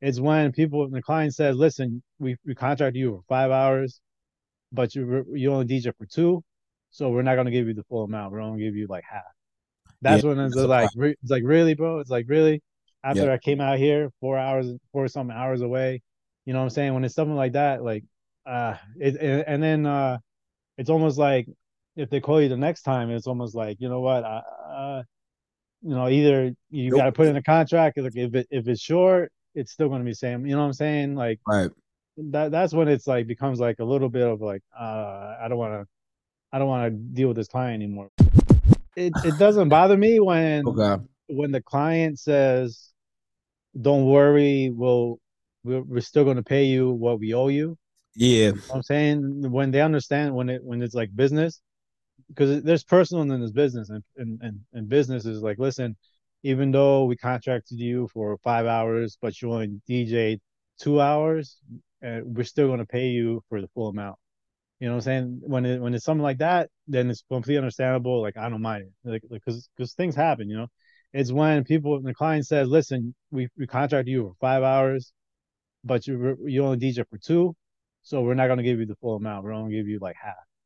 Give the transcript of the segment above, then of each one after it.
It's when people, the client says, listen, we, we contract you for five hours, but you you only DJ for two. So we're not going to give you the full amount. We're only give you like half. That's yeah, when it's like, it's like, really, bro? It's like, really? After I came out here, four hours, four some hours away, you know what I'm saying? When it's something like that, like, uh, it, it and then, uh, it's almost like if they call you the next time, it's almost like, you know what, uh, you know, either you nope. got to put in a contract. Like if it if it's short, it's still going to be the same. You know what I'm saying? Like, right. That that's when it's like becomes like a little bit of like, uh, I don't want to, I don't want to deal with this client anymore. It it doesn't bother me when okay. when the client says, "Don't worry, we'll we're, we're still going to pay you what we owe you." Yeah, you know I'm saying when they understand when it when it's like business, because there's personal and then there's business, and and and, and business is like, listen, even though we contracted you for five hours, but you only DJ two hours, uh, we're still going to pay you for the full amount. You know what I'm saying? When it when it's something like that, then it's completely understandable. Like I don't mind it, like because because things happen. You know, it's when people the client says, "Listen, we we contracted you for five hours, but you you only DJ for two, so we're not going to give you the full amount. We're only going to give you like half."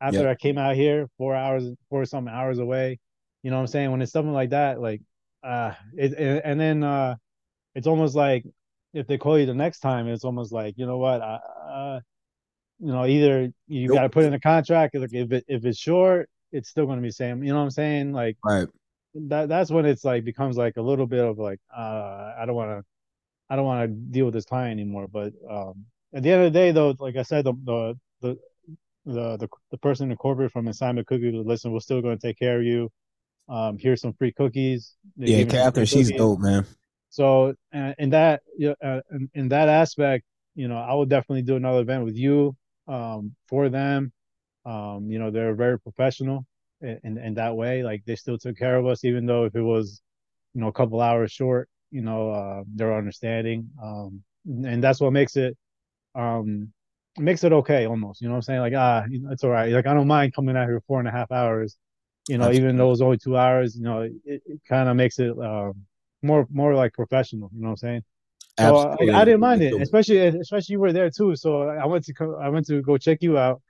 After yep. I came out here, four hours, four some hours away, you know what I'm saying? When it's something like that, like uh it, and then uh it's almost like if they call you the next time, it's almost like, you know what, uh, you know, either you nope. gotta put in a contract, like if it if it's short, it's still gonna be same. You know what I'm saying? Like right. That that's when it's like becomes like a little bit of like uh I don't wanna I don't wanna deal with this client anymore. But um at the end of the day though, like I said, the the the the the, the person in corporate from Insomnia Cookie, listen, we're still gonna take care of you um, here's some free cookies. They yeah, Catherine, she's dope, man. So uh, in that uh, in, in, that aspect, you know, I would definitely do another event with you um, for them. Um, you know, they're very professional in, in that way. Like they still took care of us, even though if it was, you know, a couple hours short. You know, uh, they're understanding, um, and that's what makes it um, makes it okay almost. You know what I'm saying? Like ah, it's all right. Like I don't mind coming out here four and a half hours you know, even though it's only two hours, you know, it, it kind of makes it uh, more more like professional. You know what I'm saying? So uh, I didn't mind it, especially especially you were there too. So I went to co- I went to go check you out.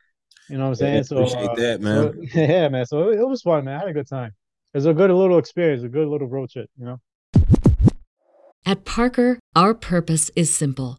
You know what I'm saying? Yeah, so appreciate uh, that, man. So, yeah, man. So it, it, was fun, man. I had a good time. It was a good little experience, a good little road trip. You know. At Parker, our purpose is simple.